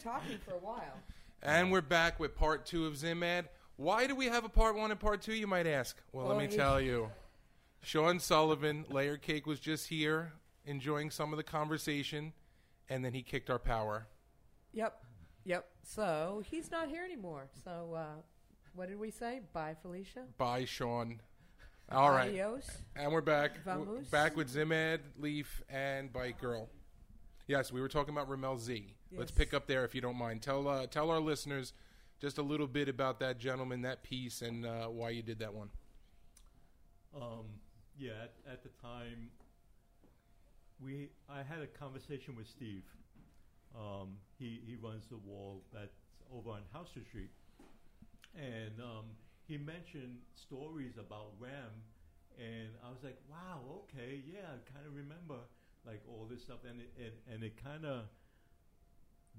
talking for a while. And we're back with part two of Zimad. Why do we have a part one and part two, you might ask? Well, let me tell you. Sean Sullivan, Layer Cake, was just here enjoying some of the conversation, and then he kicked our power. Yep, yep. So he's not here anymore. So uh, what did we say? Bye, Felicia. Bye, Sean. All right. Adios. And we're back. Vamos. Back with Zimad, Leaf, and Bike Girl. Yes, we were talking about Rammellzee. Let's pick up there if you don't mind. Tell uh, tell our listeners just a little bit about that gentleman, that piece, and uh, why you did that one. Um, yeah, at, at the time, we I had a conversation with Steve. Um, he he runs the wall that's over on Houser Street, and um, he mentioned stories about Ram, and I was like, wow, okay, yeah, I kind of remember like all this stuff, and it, and it kind of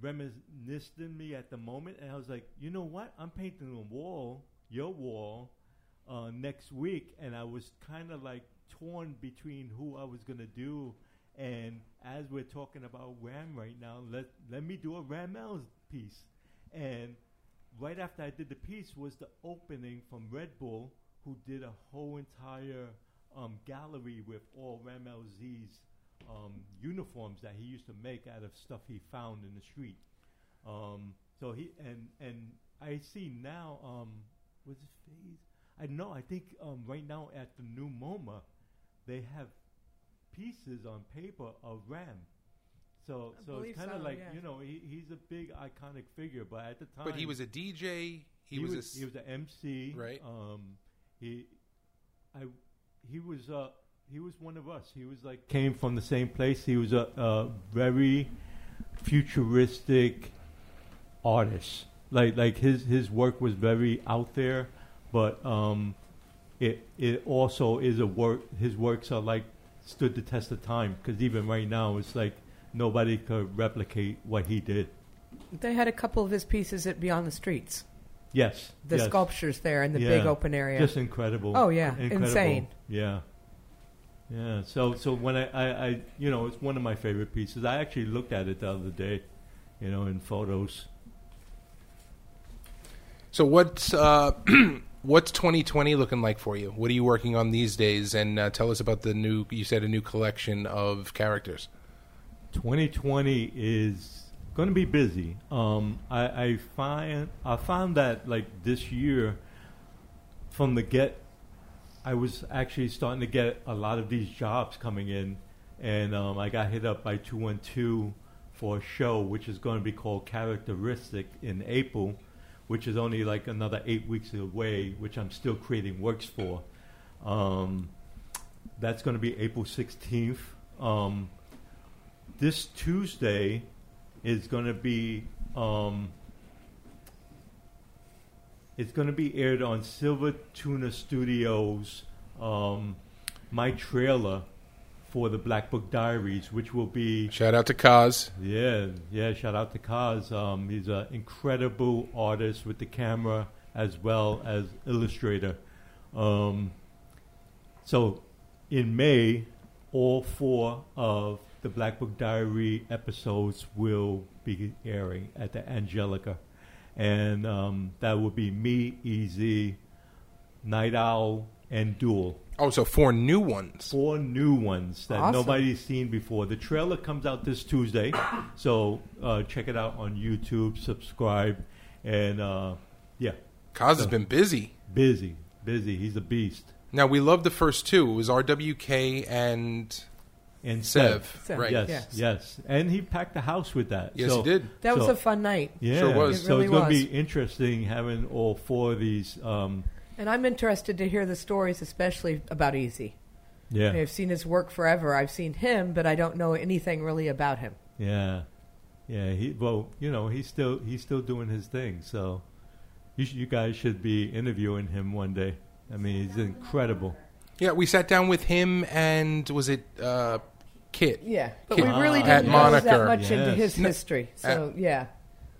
reminisced in me at the moment, and I was like, you know what? I'm painting a wall, your wall, uh, next week, and I was kind of like torn between who I was gonna do. And as we're talking about Ram right now, let let me do a Ramel piece. And right after I did the piece was the opening from Red Bull, who did a whole entire um, gallery with all Ramel Z's um, uniforms that he used to make out of stuff he found in the street. Um, so he and and I see now um, was it phase? I know. I think um, right now at the new MoMA, they have pieces on paper of Ram. So I so it's kind of so, like yeah. you know he, he's a big iconic figure, but at the time, But he was a DJ. He, was, a s- he was an MC. Right. Um, he, I, he was uh, he was one of us. He was like came from the same place. He was a, a very futuristic artist. Like like his his work was very out there, but um, it it also is a work. His works are like stood the test of time because even right now it's like nobody could replicate what he did. They had a couple of his pieces at Beyond the Streets. Yes, The yes. sculptures there in the Yeah. big open area. Just incredible. Oh, yeah. Incredible. Insane. Yeah. Yeah. So so when I, I, I you know it's one of my favorite pieces. I actually looked at it the other day, you know, in photos. So what's uh, what's 2020 looking like for you? What are you working on these days? And uh, tell us about the new. You said a new collection of characters. 2020 is going to be busy. Um, I, I find I found that like this year, from the get, I was actually starting to get a lot of these jobs coming in, and um, I got hit up by 212 for a show which is going to be called Characteristic in April, which is only like another eight weeks away, which I'm still creating works for. Um, that's going to be April 16th. Um, this Tuesday is going to be um, it's going to be aired on Silver Tuna Studios. Um, my trailer for the Black Book Diaries, which will be Shout out to Kaz. yeah, yeah. Shout out to Kaz. Um, he's an incredible artist with the camera as well as illustrator. Um, so, in May, all four of the Black Book Diary episodes will be airing at the Angelica, and um, that will be me, Easy, Night Owl, and Duel Oh, so four new ones. four new ones that Awesome. nobody's seen before. The trailer comes out this Tuesday, so uh, check it out on YouTube. Subscribe, and uh, yeah, Kaz has been busy. busy, busy. He's a beast. Now we love the first two. It was RWK and And Sev, Sev, right? yes, Yes. yes, and he packed the house with that. Yes, So- he did. that was a fun night. Yeah, Sure was. It so really it's going to be interesting having all four of these. Um, And I'm interested to hear the stories, especially about Easy. yeah, I've seen his work forever. I've seen him, but I don't know anything really about him. yeah, yeah. He well, you know, he's still he's still doing his thing. So you, sh- you guys should be interviewing him one day. I mean, he's incredible. Yeah, we sat down with him and was it uh, Kit? Yeah, but Kid we really At didn't go that Moniker. much into his history. So yeah,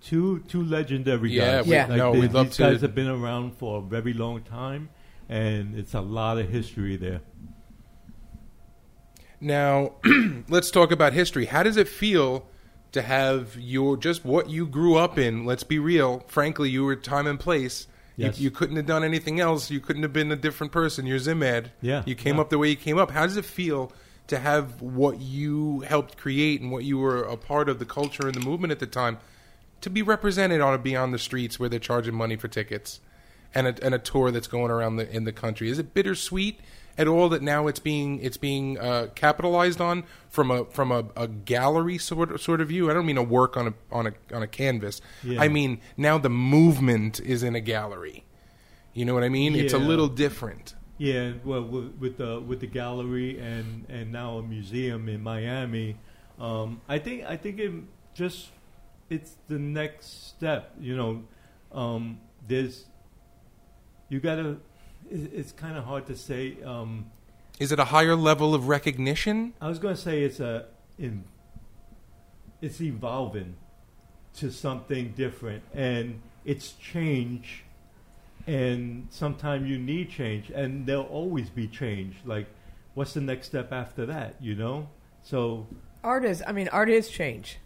Two two legendary Yeah, guys. we- Yeah. no, they- we'd love these to- guys have been around for a very long time, and it's a lot of history there. Now, let's talk about history. How does it feel to have your just what you grew up in. Let's be real. Frankly, you were time and place. Yes. You, you couldn't have done anything else. You couldn't have been a different person. You're Zimad. Yeah, You came yeah. up the way you came up. How does it feel to have what you helped create and what you were a part of the culture and the movement at the time to be represented on a Beyond the Streets where they're charging money for tickets and a, and a tour that's going around the, in the country? Is it bittersweet at all that now it's being it's being uh, capitalized on from a from a, a gallery sort of, sort of view? I don't mean a work on a on a on a canvas. Yeah. I mean now the movement is in a gallery. You know what I mean? It's a little different. Yeah, well, with, with the with the gallery and and now a museum in Miami, um, I think I think it just it's the next step. You know, um, there's you gotta. It, it's kind of hard to say. Um, Is it a higher level of recognition? I was going to say it's a in, it's evolving to something different, and it's change. And sometimes you need change, and there'll always be change. Like, what's the next step after that? You know. So Art is, I mean, art is change.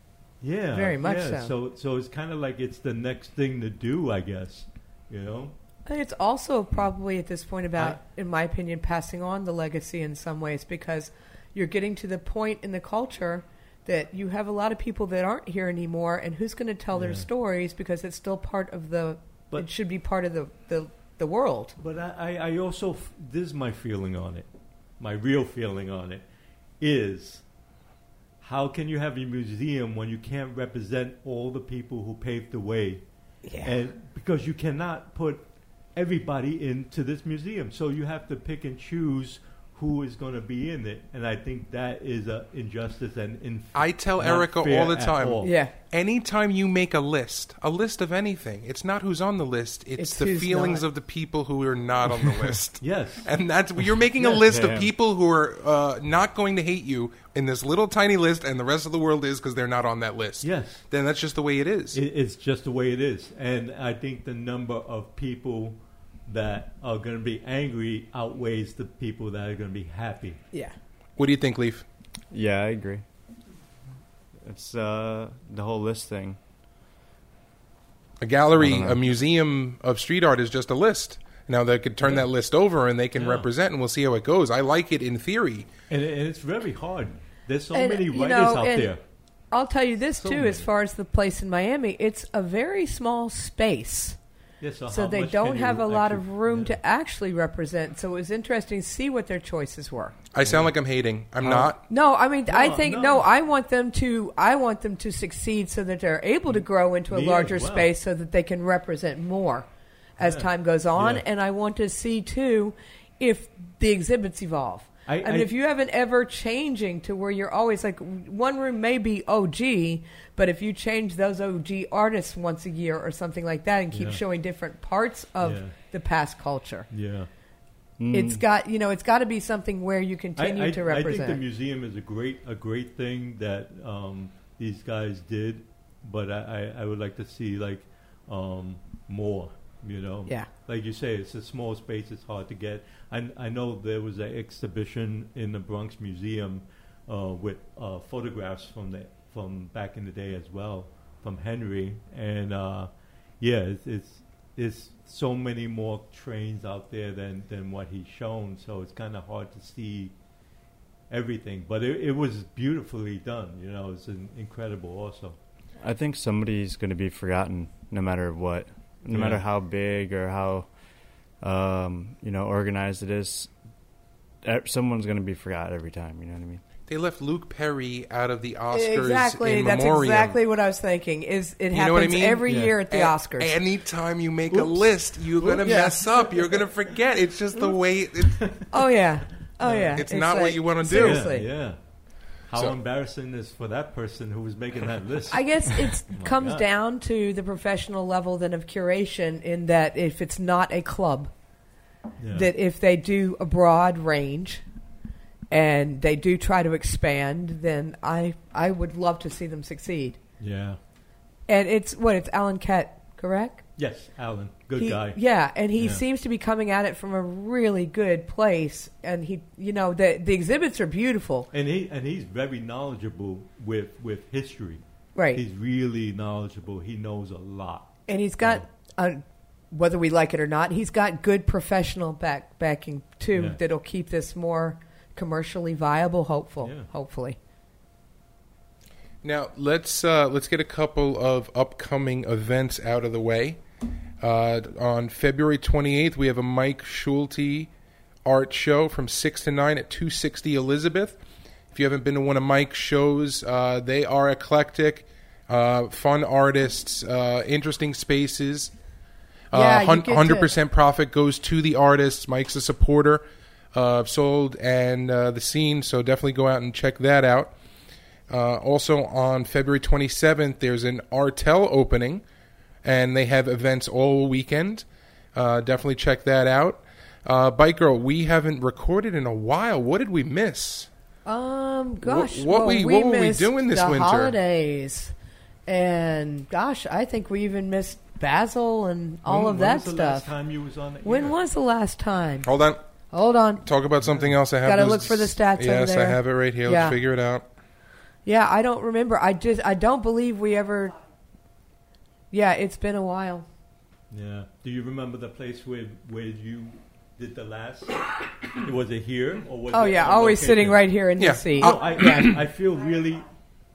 yeah, Very much yeah. so. So so it's kind of like it's the next thing to do, I guess. You know. I think it's also probably at this point about, in my opinion, passing on the legacy in some ways because you're getting to the point in the culture that you have a lot of people that aren't here anymore, and who's going to tell their stories because it's still part of the. But- it should be part of the the, the world. But I, I, also, f- this is my feeling on it. My real feeling on it is how can you have a museum when you can't represent all the people who paved the way? Yeah. And because you cannot put everybody into this museum. So you have to pick and choose who is going to be in it. And I think that is a injustice and in I tell Erica all the time. all. yeah. Anytime you make a list, a list of anything, it's not who's on the list, it's, It's the feelings not. of the people who are not on the list. Yes. And that's you're making a list Yeah. of people who are uh, not going to hate you in this little tiny list, and the rest of the world is because they're not on that list. Yes. Then that's just the way it is. It, it's just the way it is, and I think the number of people that are going to be angry outweighs the people that are going to be happy. Yeah. what do you think, Leaf? Yeah, I agree. It's uh, the whole list thing. A gallery, a museum of street art is just a list. Now they could turn Yeah. that list over and they can Yeah. represent, and we'll see how it goes. I like it in theory. And, and it's very hard. There's so And, many you writers know, out and- there. I'll tell you this So too, as far as the place in Miami, it's a very small space. Yeah, so so they don't have a lot actually- of room yeah. to actually represent. So it was interesting to see what their choices were. I sound like I'm hating. I'm Oh. not. No, I mean, I think no. no. I want them to. I want them to succeed so that they're able to grow into a Me larger well. space, so that they can represent more as Yeah. time goes on. Yeah. And I want to see too if the exhibits evolve. I, I mean, if you have an ever changing to where you're always like one room may be OG, but if you change those OG artists once a year or something like that and keep Yeah. showing different parts of Yeah. the past culture, yeah. it's Mm, got you know it's got to be something where you continue I, to represent. I think the museum is a great a great thing that um, these guys did, but I, I, I would like to see like um, more. You know, yeah. like you say, it's a small space. It's hard to get. I, I know there was an exhibition in the Bronx Museum uh, with uh, photographs from the from back in the day as well, from Henry, and uh, yeah, it's, it's there's so many more trains out there than than what he's shown. So it's kind of hard to see everything, but it, it was beautifully done. You know, it's incredible also. I think somebody's going to be forgotten, no matter what, no Yeah. matter how big or how, um, you know, organized it is. Someone's going to be forgot every time. You know what I mean? They left Luke Perry out of the Oscars exactly. in That's memoriam. exactly what I was thinking. Is it You know what I happens mean? every Yeah. year at the A- Oscars? Anytime you make a list, you're going to Oops. mess up. You're going to forget. It's just the way. It, oh yeah, oh Yeah. yeah. It's not what you wanna do. Seriously, Yeah, yeah. How So- embarrassing is for that person who was making that list. I guess it oh my comes God. down to the professional level then of curation. In that, if it's not a club, Yeah. that if they do a broad range and they do try to expand, then I I would love to see them succeed. yeah. And it's what it's Alan Ket, correct? Yes, Alan, good He- guy. Yeah, and he Yeah. seems to be coming at it from a really good place. And he, you know, the the exhibits are beautiful. And he and he's very knowledgeable with with history. Right. He's really knowledgeable. He knows a lot. and he's got, uh, whether we like it or not, he's got good professional back backing too. Yeah. That'll keep this more commercially viable. Hopeful, Yeah. hopefully. Now let's uh, let's get a couple of upcoming events out of the way. Uh, on February 28th, we have a Mike Schulte art show from six to nine at 260 Elizabeth. If you haven't been to one of Mike's shows, uh, they are eclectic, uh, fun artists, uh, interesting spaces. Yeah, Uh, you hun- get to- 100% profit goes to the artists. Mike's a supporter of Sold and uh, the scene, so definitely go out and check that out. Uh, also on February 27th, there's an Artel opening, and they have events all weekend. Uh, definitely check that out. Uh, Bike Girl, we haven't recorded in a while. What did we miss? Um, gosh, what well, we- what were we missed doing this the winter? Holidays, and gosh, I think we even missed Basel and all When- of when that was the last stuff. time you was on the When air? was the last time? Hold on. Hold on. Talk about something else. I have. Gotta those- look for the stats over Yes, I have it right here. Yeah. Let's figure it out. Yeah, I don't remember. I just I don't believe we ever. Yeah, it's been a while. Yeah. Do you remember the place where where you did the last? was it here or was Oh it yeah, on always location? sitting right here in Yeah. the seat. No, I, I I feel really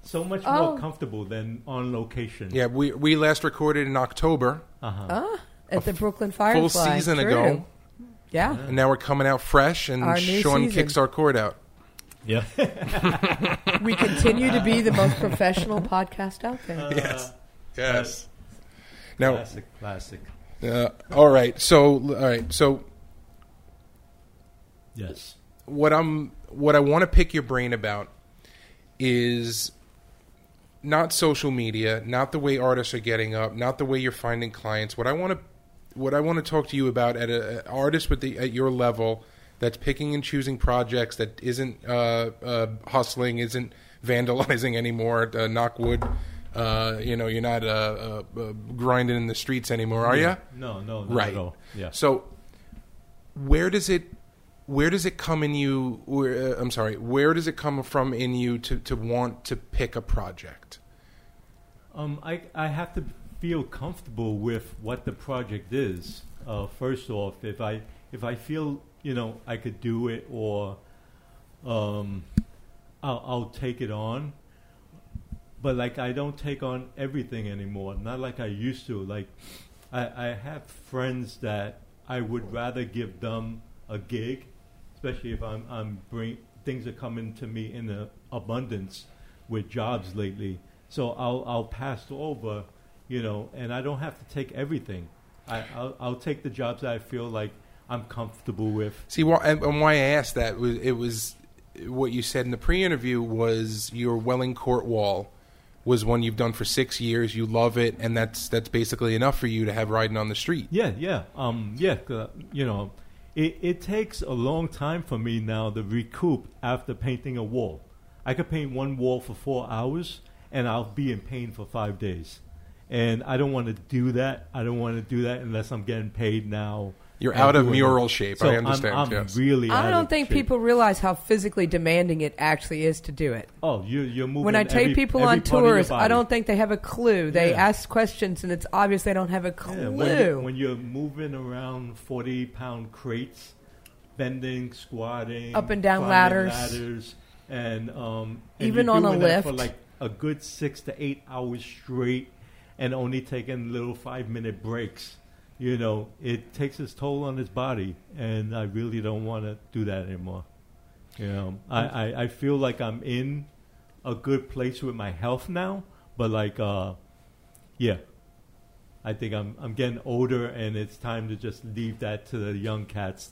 so much Oh. more comfortable than on location. Yeah, we we last recorded in October, Uh-huh. Ah, at the Brooklyn Firefly. full season True. ago, Yeah. and now we're coming out fresh, and Our new Sean season. kicks our cord out. Yeah. we continue to be the most professional podcast out there. yes, yes. Now, classic, classic. uh, all right. So, all right. So, Yes. what I'm what I want to pick your brain about is not social media, not the way artists are getting up, not the way you're finding clients. What I want to what I want to talk to you about at a, an artist with the at your level that's picking and choosing projects that isn't uh, uh, hustling, isn't vandalizing anymore. Uh, knock wood. Uh, you know, you're not uh, uh, uh, grinding in the streets anymore, are you? No, no, Right. Yeah. So, where does it where does it come in you? Where, uh, I'm sorry. Where does it come from in you to, to want to pick a project? Um, I I have to feel comfortable with what the project is. Uh, first off, if I if I feel you know I could do it or um, I'll, I'll take it on. But like I don't take on everything anymore. Not like I used to. Like I, I have friends that I would rather give them a gig, especially if I'm I'm bring things are coming to me in abundance with jobs lately. So I'll I'll pass over, you know, and I don't have to take everything. I I'll, I'll take the jobs that I feel like I'm comfortable with. See, why, and, and why I asked that was it was what you said in the pre-interview was your Welling Court Wall was one you've done for six years. You love it, and that's that's basically enough for you to have riding on the street. Yeah, yeah, um, yeah. Uh, you know, it it takes a long time for me now to recoup after painting a wall. I could paint one wall for four hours, and I'll be in pain for five days. And I don't want to do that. I don't want to do that unless I'm getting paid now. You're out of doing it. mural shape. So I understand. I'm, I'm yes. really. I don't of think shape. people realize how physically demanding it actually is to do it. Oh, you, you're moving. When I take every- people every on part of your tours, I don't think they have a clue. They Yeah. ask questions, and it's obvious they don't have a clue. Yeah, when, you, when you're moving around 40 pound crates, bending, squatting, Up and down ladders. ladders and, um, and Even you're on a doing that for like a good six to eight hours straight and only taking little five minute breaks. You know, it takes its toll on his body, and I really don't want to do that anymore. You know, I, I, I feel like I'm in a good place with my health now, but like, uh, yeah, I think I'm I'm getting older, and it's time to just leave that to the young cats.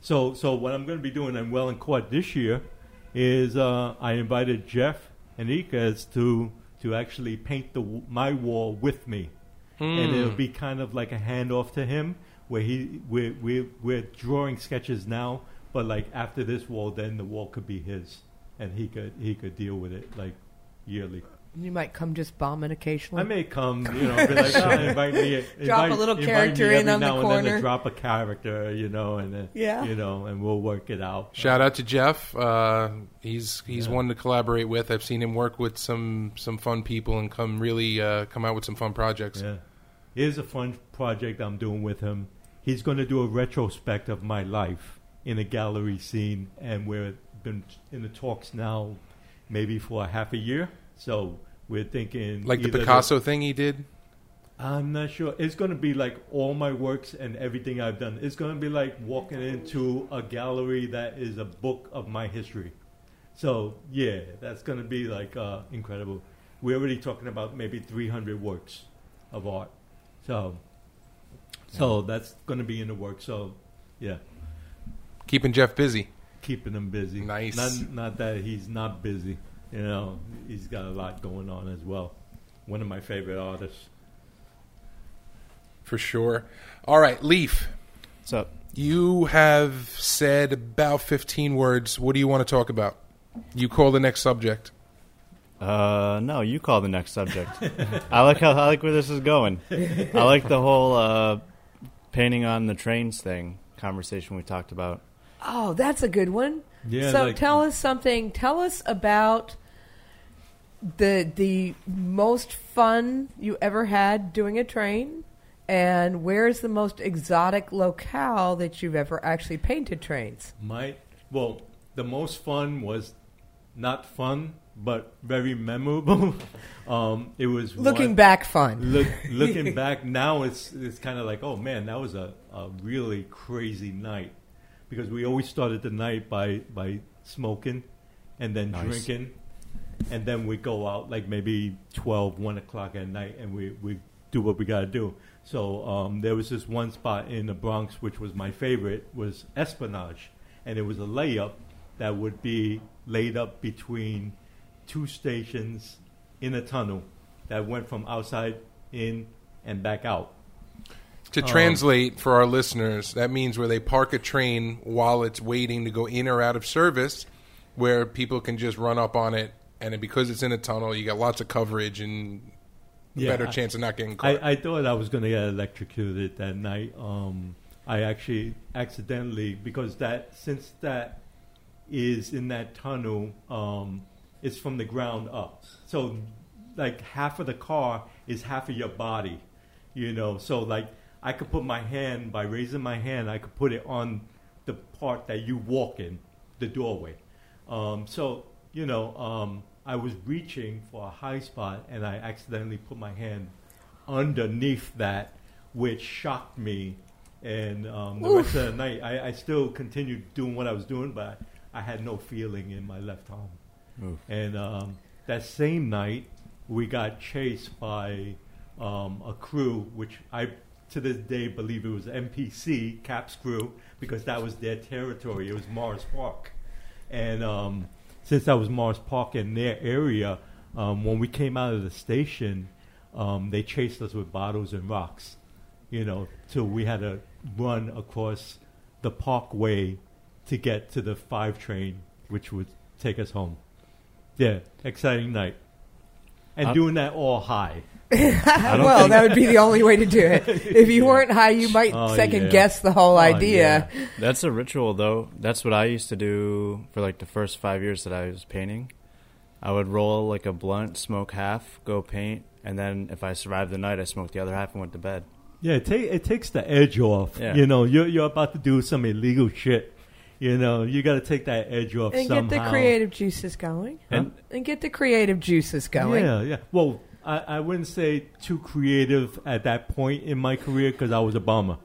So so what I'm going to be doing I'm Welling Court this year is uh, I invited Jeff and Ikas to to actually paint the my wall with me, and it'll be kind of like a handoff to him where he we're we're, we're drawing sketches now, but like after this wall, then the wall could be his, and he could he could deal with it like yearly. You might come just bombing occasionally. I may come, you know, be like, oh, invite me, Drop a little invite character in every on the now and then to corner. drop a character, you know, and then Yeah. you know, and we'll work it out. Shout out to Jeff. Uh, he's he's Yeah. one to collaborate with. I've seen him work with some some fun people and come really uh, come out with some fun projects. Yeah. Here's a fun project I'm doing with him. He's going to do a retrospect of my life in a gallery scene, and we're been in the talks now, maybe for a half a year. So we're thinking Like the Picasso thing he did. I'm not sure. It's going to be like all my works and everything I've done. It's going to be like walking into a gallery that is a book of my history. So yeah, that's going to be like uh, incredible. We're already talking about maybe 300 works of art. So, so that's going to be in the work. So, yeah, Keeping Jeff busy. keeping him busy. Nice. Not, not that he's not busy. You know, he's got a lot going on as well. One of my favorite artists. For sure. All right, Leaf. What's up? You have said about 15 words. What do you want to talk about? You call the next subject. Uh, no, you call the next subject. I like how I like where this is going. I like the whole uh, painting on the trains thing conversation we talked about. oh, that's a good one. Yeah, so like- tell us something. Tell us about the the most fun you ever had doing a train, and where's the most exotic locale that you've ever actually painted trains? My well, the most fun was not fun, but very memorable. um, it was Looking one- back, fun. Look, looking back now, it's it's kind of like, oh man, that was a, a really crazy night because we always started the night by by smoking and then Nice. drinking, and then we go out like maybe 12, 1 o'clock at night, and we we do what we got to do. So um, there was this one spot in the Bronx which was my favorite was Espionage, and it was a layup that would be laid up between two stations in a tunnel that went from outside in and back out. To Um, translate for our listeners, that means where they park a train while it's waiting to go in or out of service, where people can just run up on it, and because it's in a tunnel, you got lots of coverage and Yeah, better I- chance of not getting caught. I, I thought I was going to get electrocuted that night. Um, I actually accidentally because that since that is in that tunnel, um, it's from the ground up. So like half of the car is half of your body, you know. So like I could put my hand by raising my hand, I could put it on the part that you walk in, the doorway. Um, so you know, um, I was reaching for a high spot, and I accidentally put my hand underneath that, which shocked me. And um, the rest of the night, I, I still continued doing what I was doing, but I had no feeling in my left arm. Oof. And um, that same night, we got chased by um, a crew, which I to this day believe it was MPC Caps crew because that was their territory. It was Morris Park, and um, since that was Morris Park in their area, um, when we came out of the station, um, they chased us with bottles and rocks. You know, so we had to run across the parkway to get to the five train, which would take us home. Yeah, exciting night. And Uh, doing that all high. well, that would be the only way to do it. If you weren't high, you might Oh, second yeah. guess the whole Oh, idea. yeah. That's a ritual, though. That's what I used to do for like the first five years that I was painting. I would roll like a blunt, smoke half, go paint, and then if I survived the night, I smoked the other half and went to bed. Yeah, it, ta- it takes the edge off. Yeah. You know, you're, you're about to do some illegal shit. You know, you got to take that edge off And somehow. get the creative juices going. And- And get the creative juices going. Yeah, yeah. Well, I, I wouldn't say too creative at that point in my career because I was a bomber.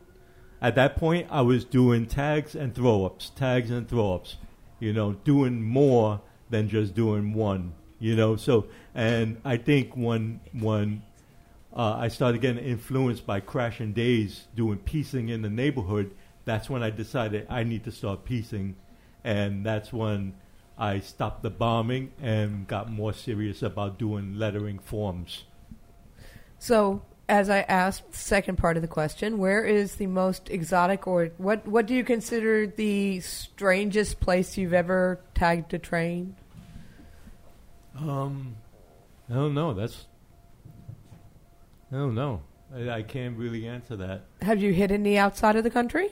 At that point, I was doing tags and throw ups, tags and throw ups. You know, doing more than just doing one. You know, so and I think when when uh, I started getting influenced by Crash and Daze doing piecing in the neighborhood, that's when I decided I need to start piecing, and that's when I stopped the bombing and got more serious about doing lettering forms. So, as I asked, the second part of the question, where is the most exotic, or what what do you consider the strangest place you've ever tagged a train? Um, I don't know. That's. I don't know. I, I can't really answer that. Have you hit any outside of the country?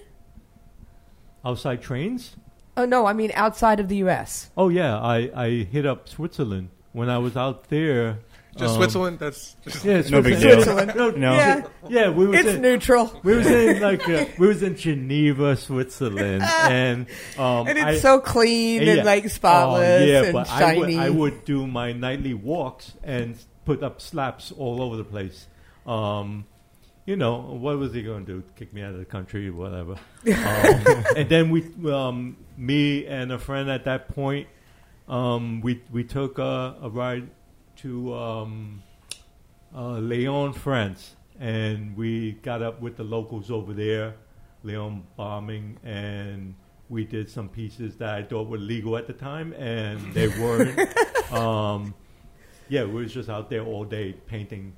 Outside trains? Oh no, I mean outside of the U.S. Oh yeah, I, I hit up Switzerland when I was out there. Just um, Switzerland. That's just, Yeah, No big Switzerland. deal. No, No. Yeah, yeah, we was it's in, neutral, we was in like uh, we was in Geneva, Switzerland, and um, and it's I- so clean yeah. and like spotless Oh, yeah, and but I would, shiny. I would do my nightly walks and put up slaps all over the place. Um, you know, what was he going to do? Kick me out of the country, or whatever. um, and then we, um, me and a friend at that point, um, we we took a, a ride to um, uh, Lyon, France, and we got up with the locals over there, Lyon bombing, and we did some pieces that I thought were legal at the time, and they weren't. um, yeah, we was just out there all day painting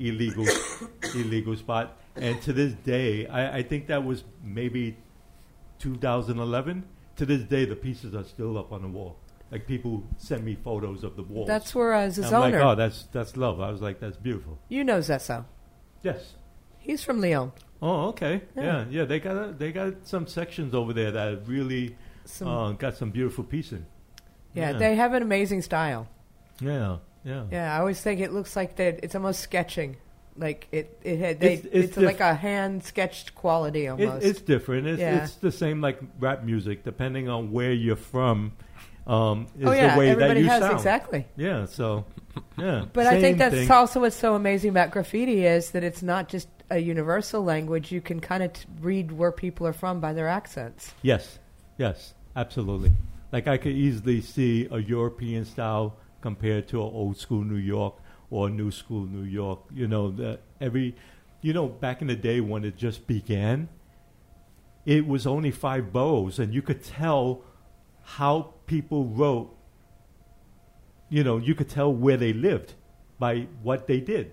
illegal, illegal spot. And to this day, I, I think that was maybe 2011. To this day, the pieces are still up on the wall. Like people send me photos of the walls. That's where uh, I'm Zizzoner. like, oh, that's that's love. I was like, that's beautiful. you know Zesso. Yes. He's from Lyon. Oh, okay. Yeah. Yeah, yeah. They got a, they got some sections over there that really Some, uh, got some beautiful pieces. yeah, yeah. they have an amazing style. Yeah, yeah. Yeah, I always think it looks like that. It's almost sketching. Like it, it had. They, It's- it's it's diff- like a hand sketched quality It, almost. it's different. It's, Yeah. it's the same like rap music, depending on where you're from. Um, is oh yeah, the way everybody that you has sound. exactly. Yeah. So, yeah. But I think that's thing. also what's so amazing about graffiti is that it's not just a universal language. You can kind of t- read where people are from by their accents. Yes, yes, absolutely. Like I could easily see a European style compared to an old school New York or a new school New York. You know, the, every, you know, back in the day when it just began, it was only five boroughs, and you could tell how people wrote. You know, you could tell where they lived by what they did.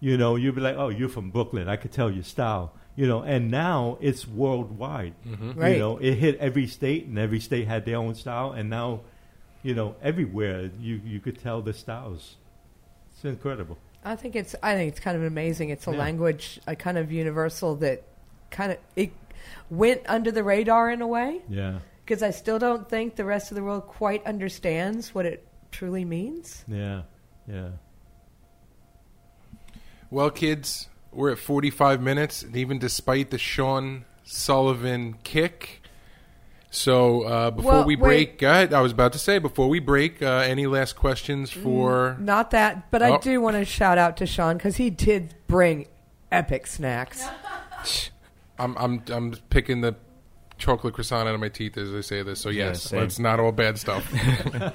You know, you'd be like, "Oh, you're from Brooklyn. I could tell your style." You know, and now it's worldwide. Mm-hmm. Right. You know, it hit every state, and every state had their own style. And now, you know, everywhere you you could tell the styles. It's incredible. I think it's. I think it's kind of amazing. It's a Yeah. language, a kind of universal that kind of it went under the radar in a way Yeah, because I still don't think the rest of the world quite understands what it truly means. yeah, yeah. well, kids, we're at 45 minutes, and even despite the Sean Sullivan kick. So uh, before Well, we break, ahead. I was about to say before we break, uh, any last questions for? Not that, but I Oh. do want to shout out to Sean because he did bring epic snacks. I'm I'm I'm picking the chocolate croissant out of my teeth as I say this. So yes, same. it's not all bad stuff.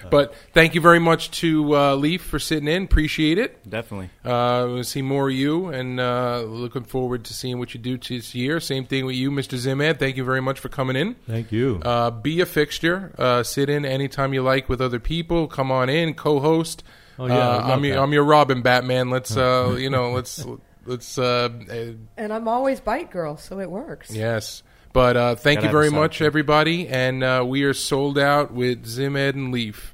but thank you very much to uh, Leaf for sitting in. Appreciate it. Definitely. Uh, we'll see more of you, and uh, looking forward to seeing what you do this year. Same thing with you, Mr. Zimad. Thank you very much for coming in. Thank you. Uh, be a fixture. Uh, sit in anytime you like with other people. Come on in, co-host. Oh, yeah, I uh, love I'm your. I'm your Robin Batman. Let's uh, you know, let's let's uh, uh, And I'm always bite girl, so it works. yes. But uh, thank Gotta you very much, chick. everybody, and uh, we are sold out with Zimad and Leaf.